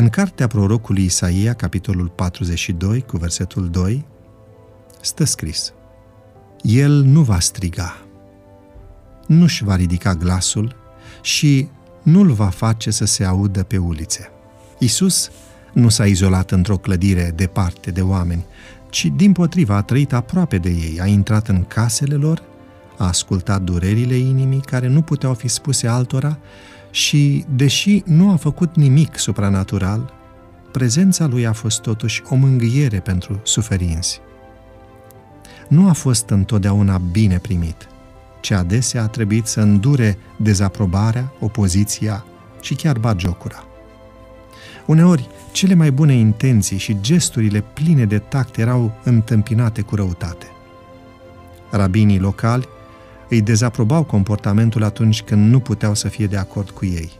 În cartea prorocului Isaia, capitolul 42, cu versetul 2, stă scris El nu va striga, nu-și va ridica glasul și nu-l va face să se audă pe ulițe. Isus nu s-a izolat într-o clădire departe de oameni, ci din potriva a trăit aproape de ei, a intrat în casele lor, a ascultat durerile inimii care nu puteau fi spuse altora și, deși nu a făcut nimic supranatural, prezența lui a fost totuși o mângâiere pentru suferinți. Nu a fost întotdeauna bine primit, ci adesea a trebuit să îndure dezaprobarea, opoziția și chiar bagiocura. Uneori, cele mai bune intenții și gesturile pline de tact erau întâmpinate cu răutate. Rabinii locali îi dezaprobau comportamentul atunci când nu puteau să fie de acord cu ei.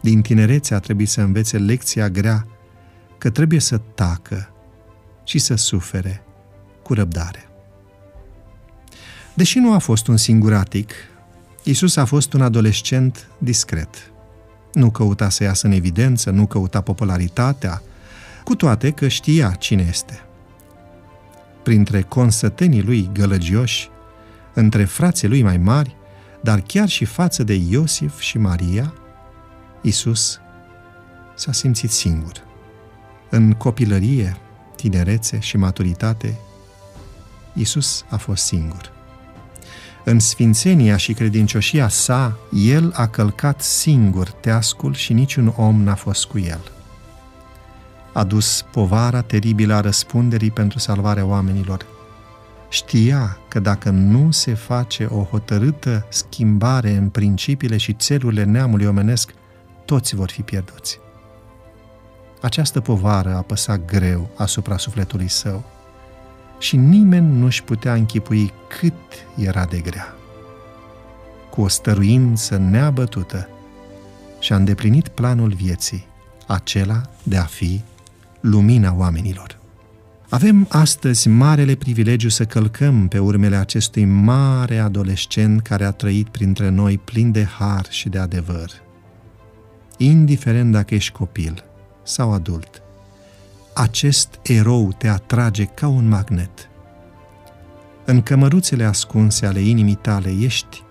Din tinerețe a trebuit să învețe lecția grea că trebuie să tacă și să sufere cu răbdare. Deși nu a fost un singuratic, Isus a fost un adolescent discret. Nu căuta să iasă în evidență, nu căuta popularitatea, cu toate că știa cine este. Printre consătenii lui gălăgioși, între frații lui mai mari, dar chiar și față de Iosif și Maria, Isus s-a simțit singur. În copilărie, tinerețe și maturitate, Isus a fost singur. În sfințenia și credincioșia sa, el a călcat singur teascul și niciun om n-a fost cu el. A dus povara teribilă a răspunderii pentru salvarea oamenilor. Știa că dacă nu se face o hotărâtă schimbare în principiile și țelurile neamului omenesc, toți vor fi pierduți. Această povară a păsat greu asupra sufletului său și nimeni nu-și putea închipui cât era de grea. Cu o stăruință neabătută și-a îndeplinit planul vieții, acela de a fi lumina oamenilor. Avem astăzi marele privilegiu să călcăm pe urmele acestui mare adolescent care a trăit printre noi plin de har și de adevăr. Indiferent dacă ești copil sau adult, acest erou te atrage ca un magnet. În cămăruțele ascunse ale inimii tale ești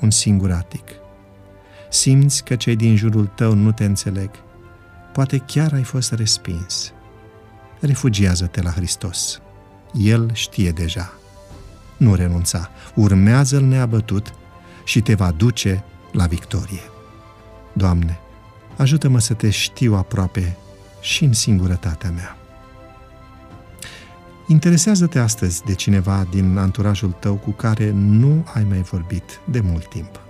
un singuratic. Simți că cei din jurul tău nu te înțeleg. Poate chiar ai fost respins. Refugiază-te la Hristos. El știe deja. Nu renunța. Urmează-L neabătut și te va duce la victorie. Doamne, ajută-mă să te știu aproape și în singurătatea mea. Interesează-te astăzi de cineva din anturajul tău cu care nu ai mai vorbit de mult timp.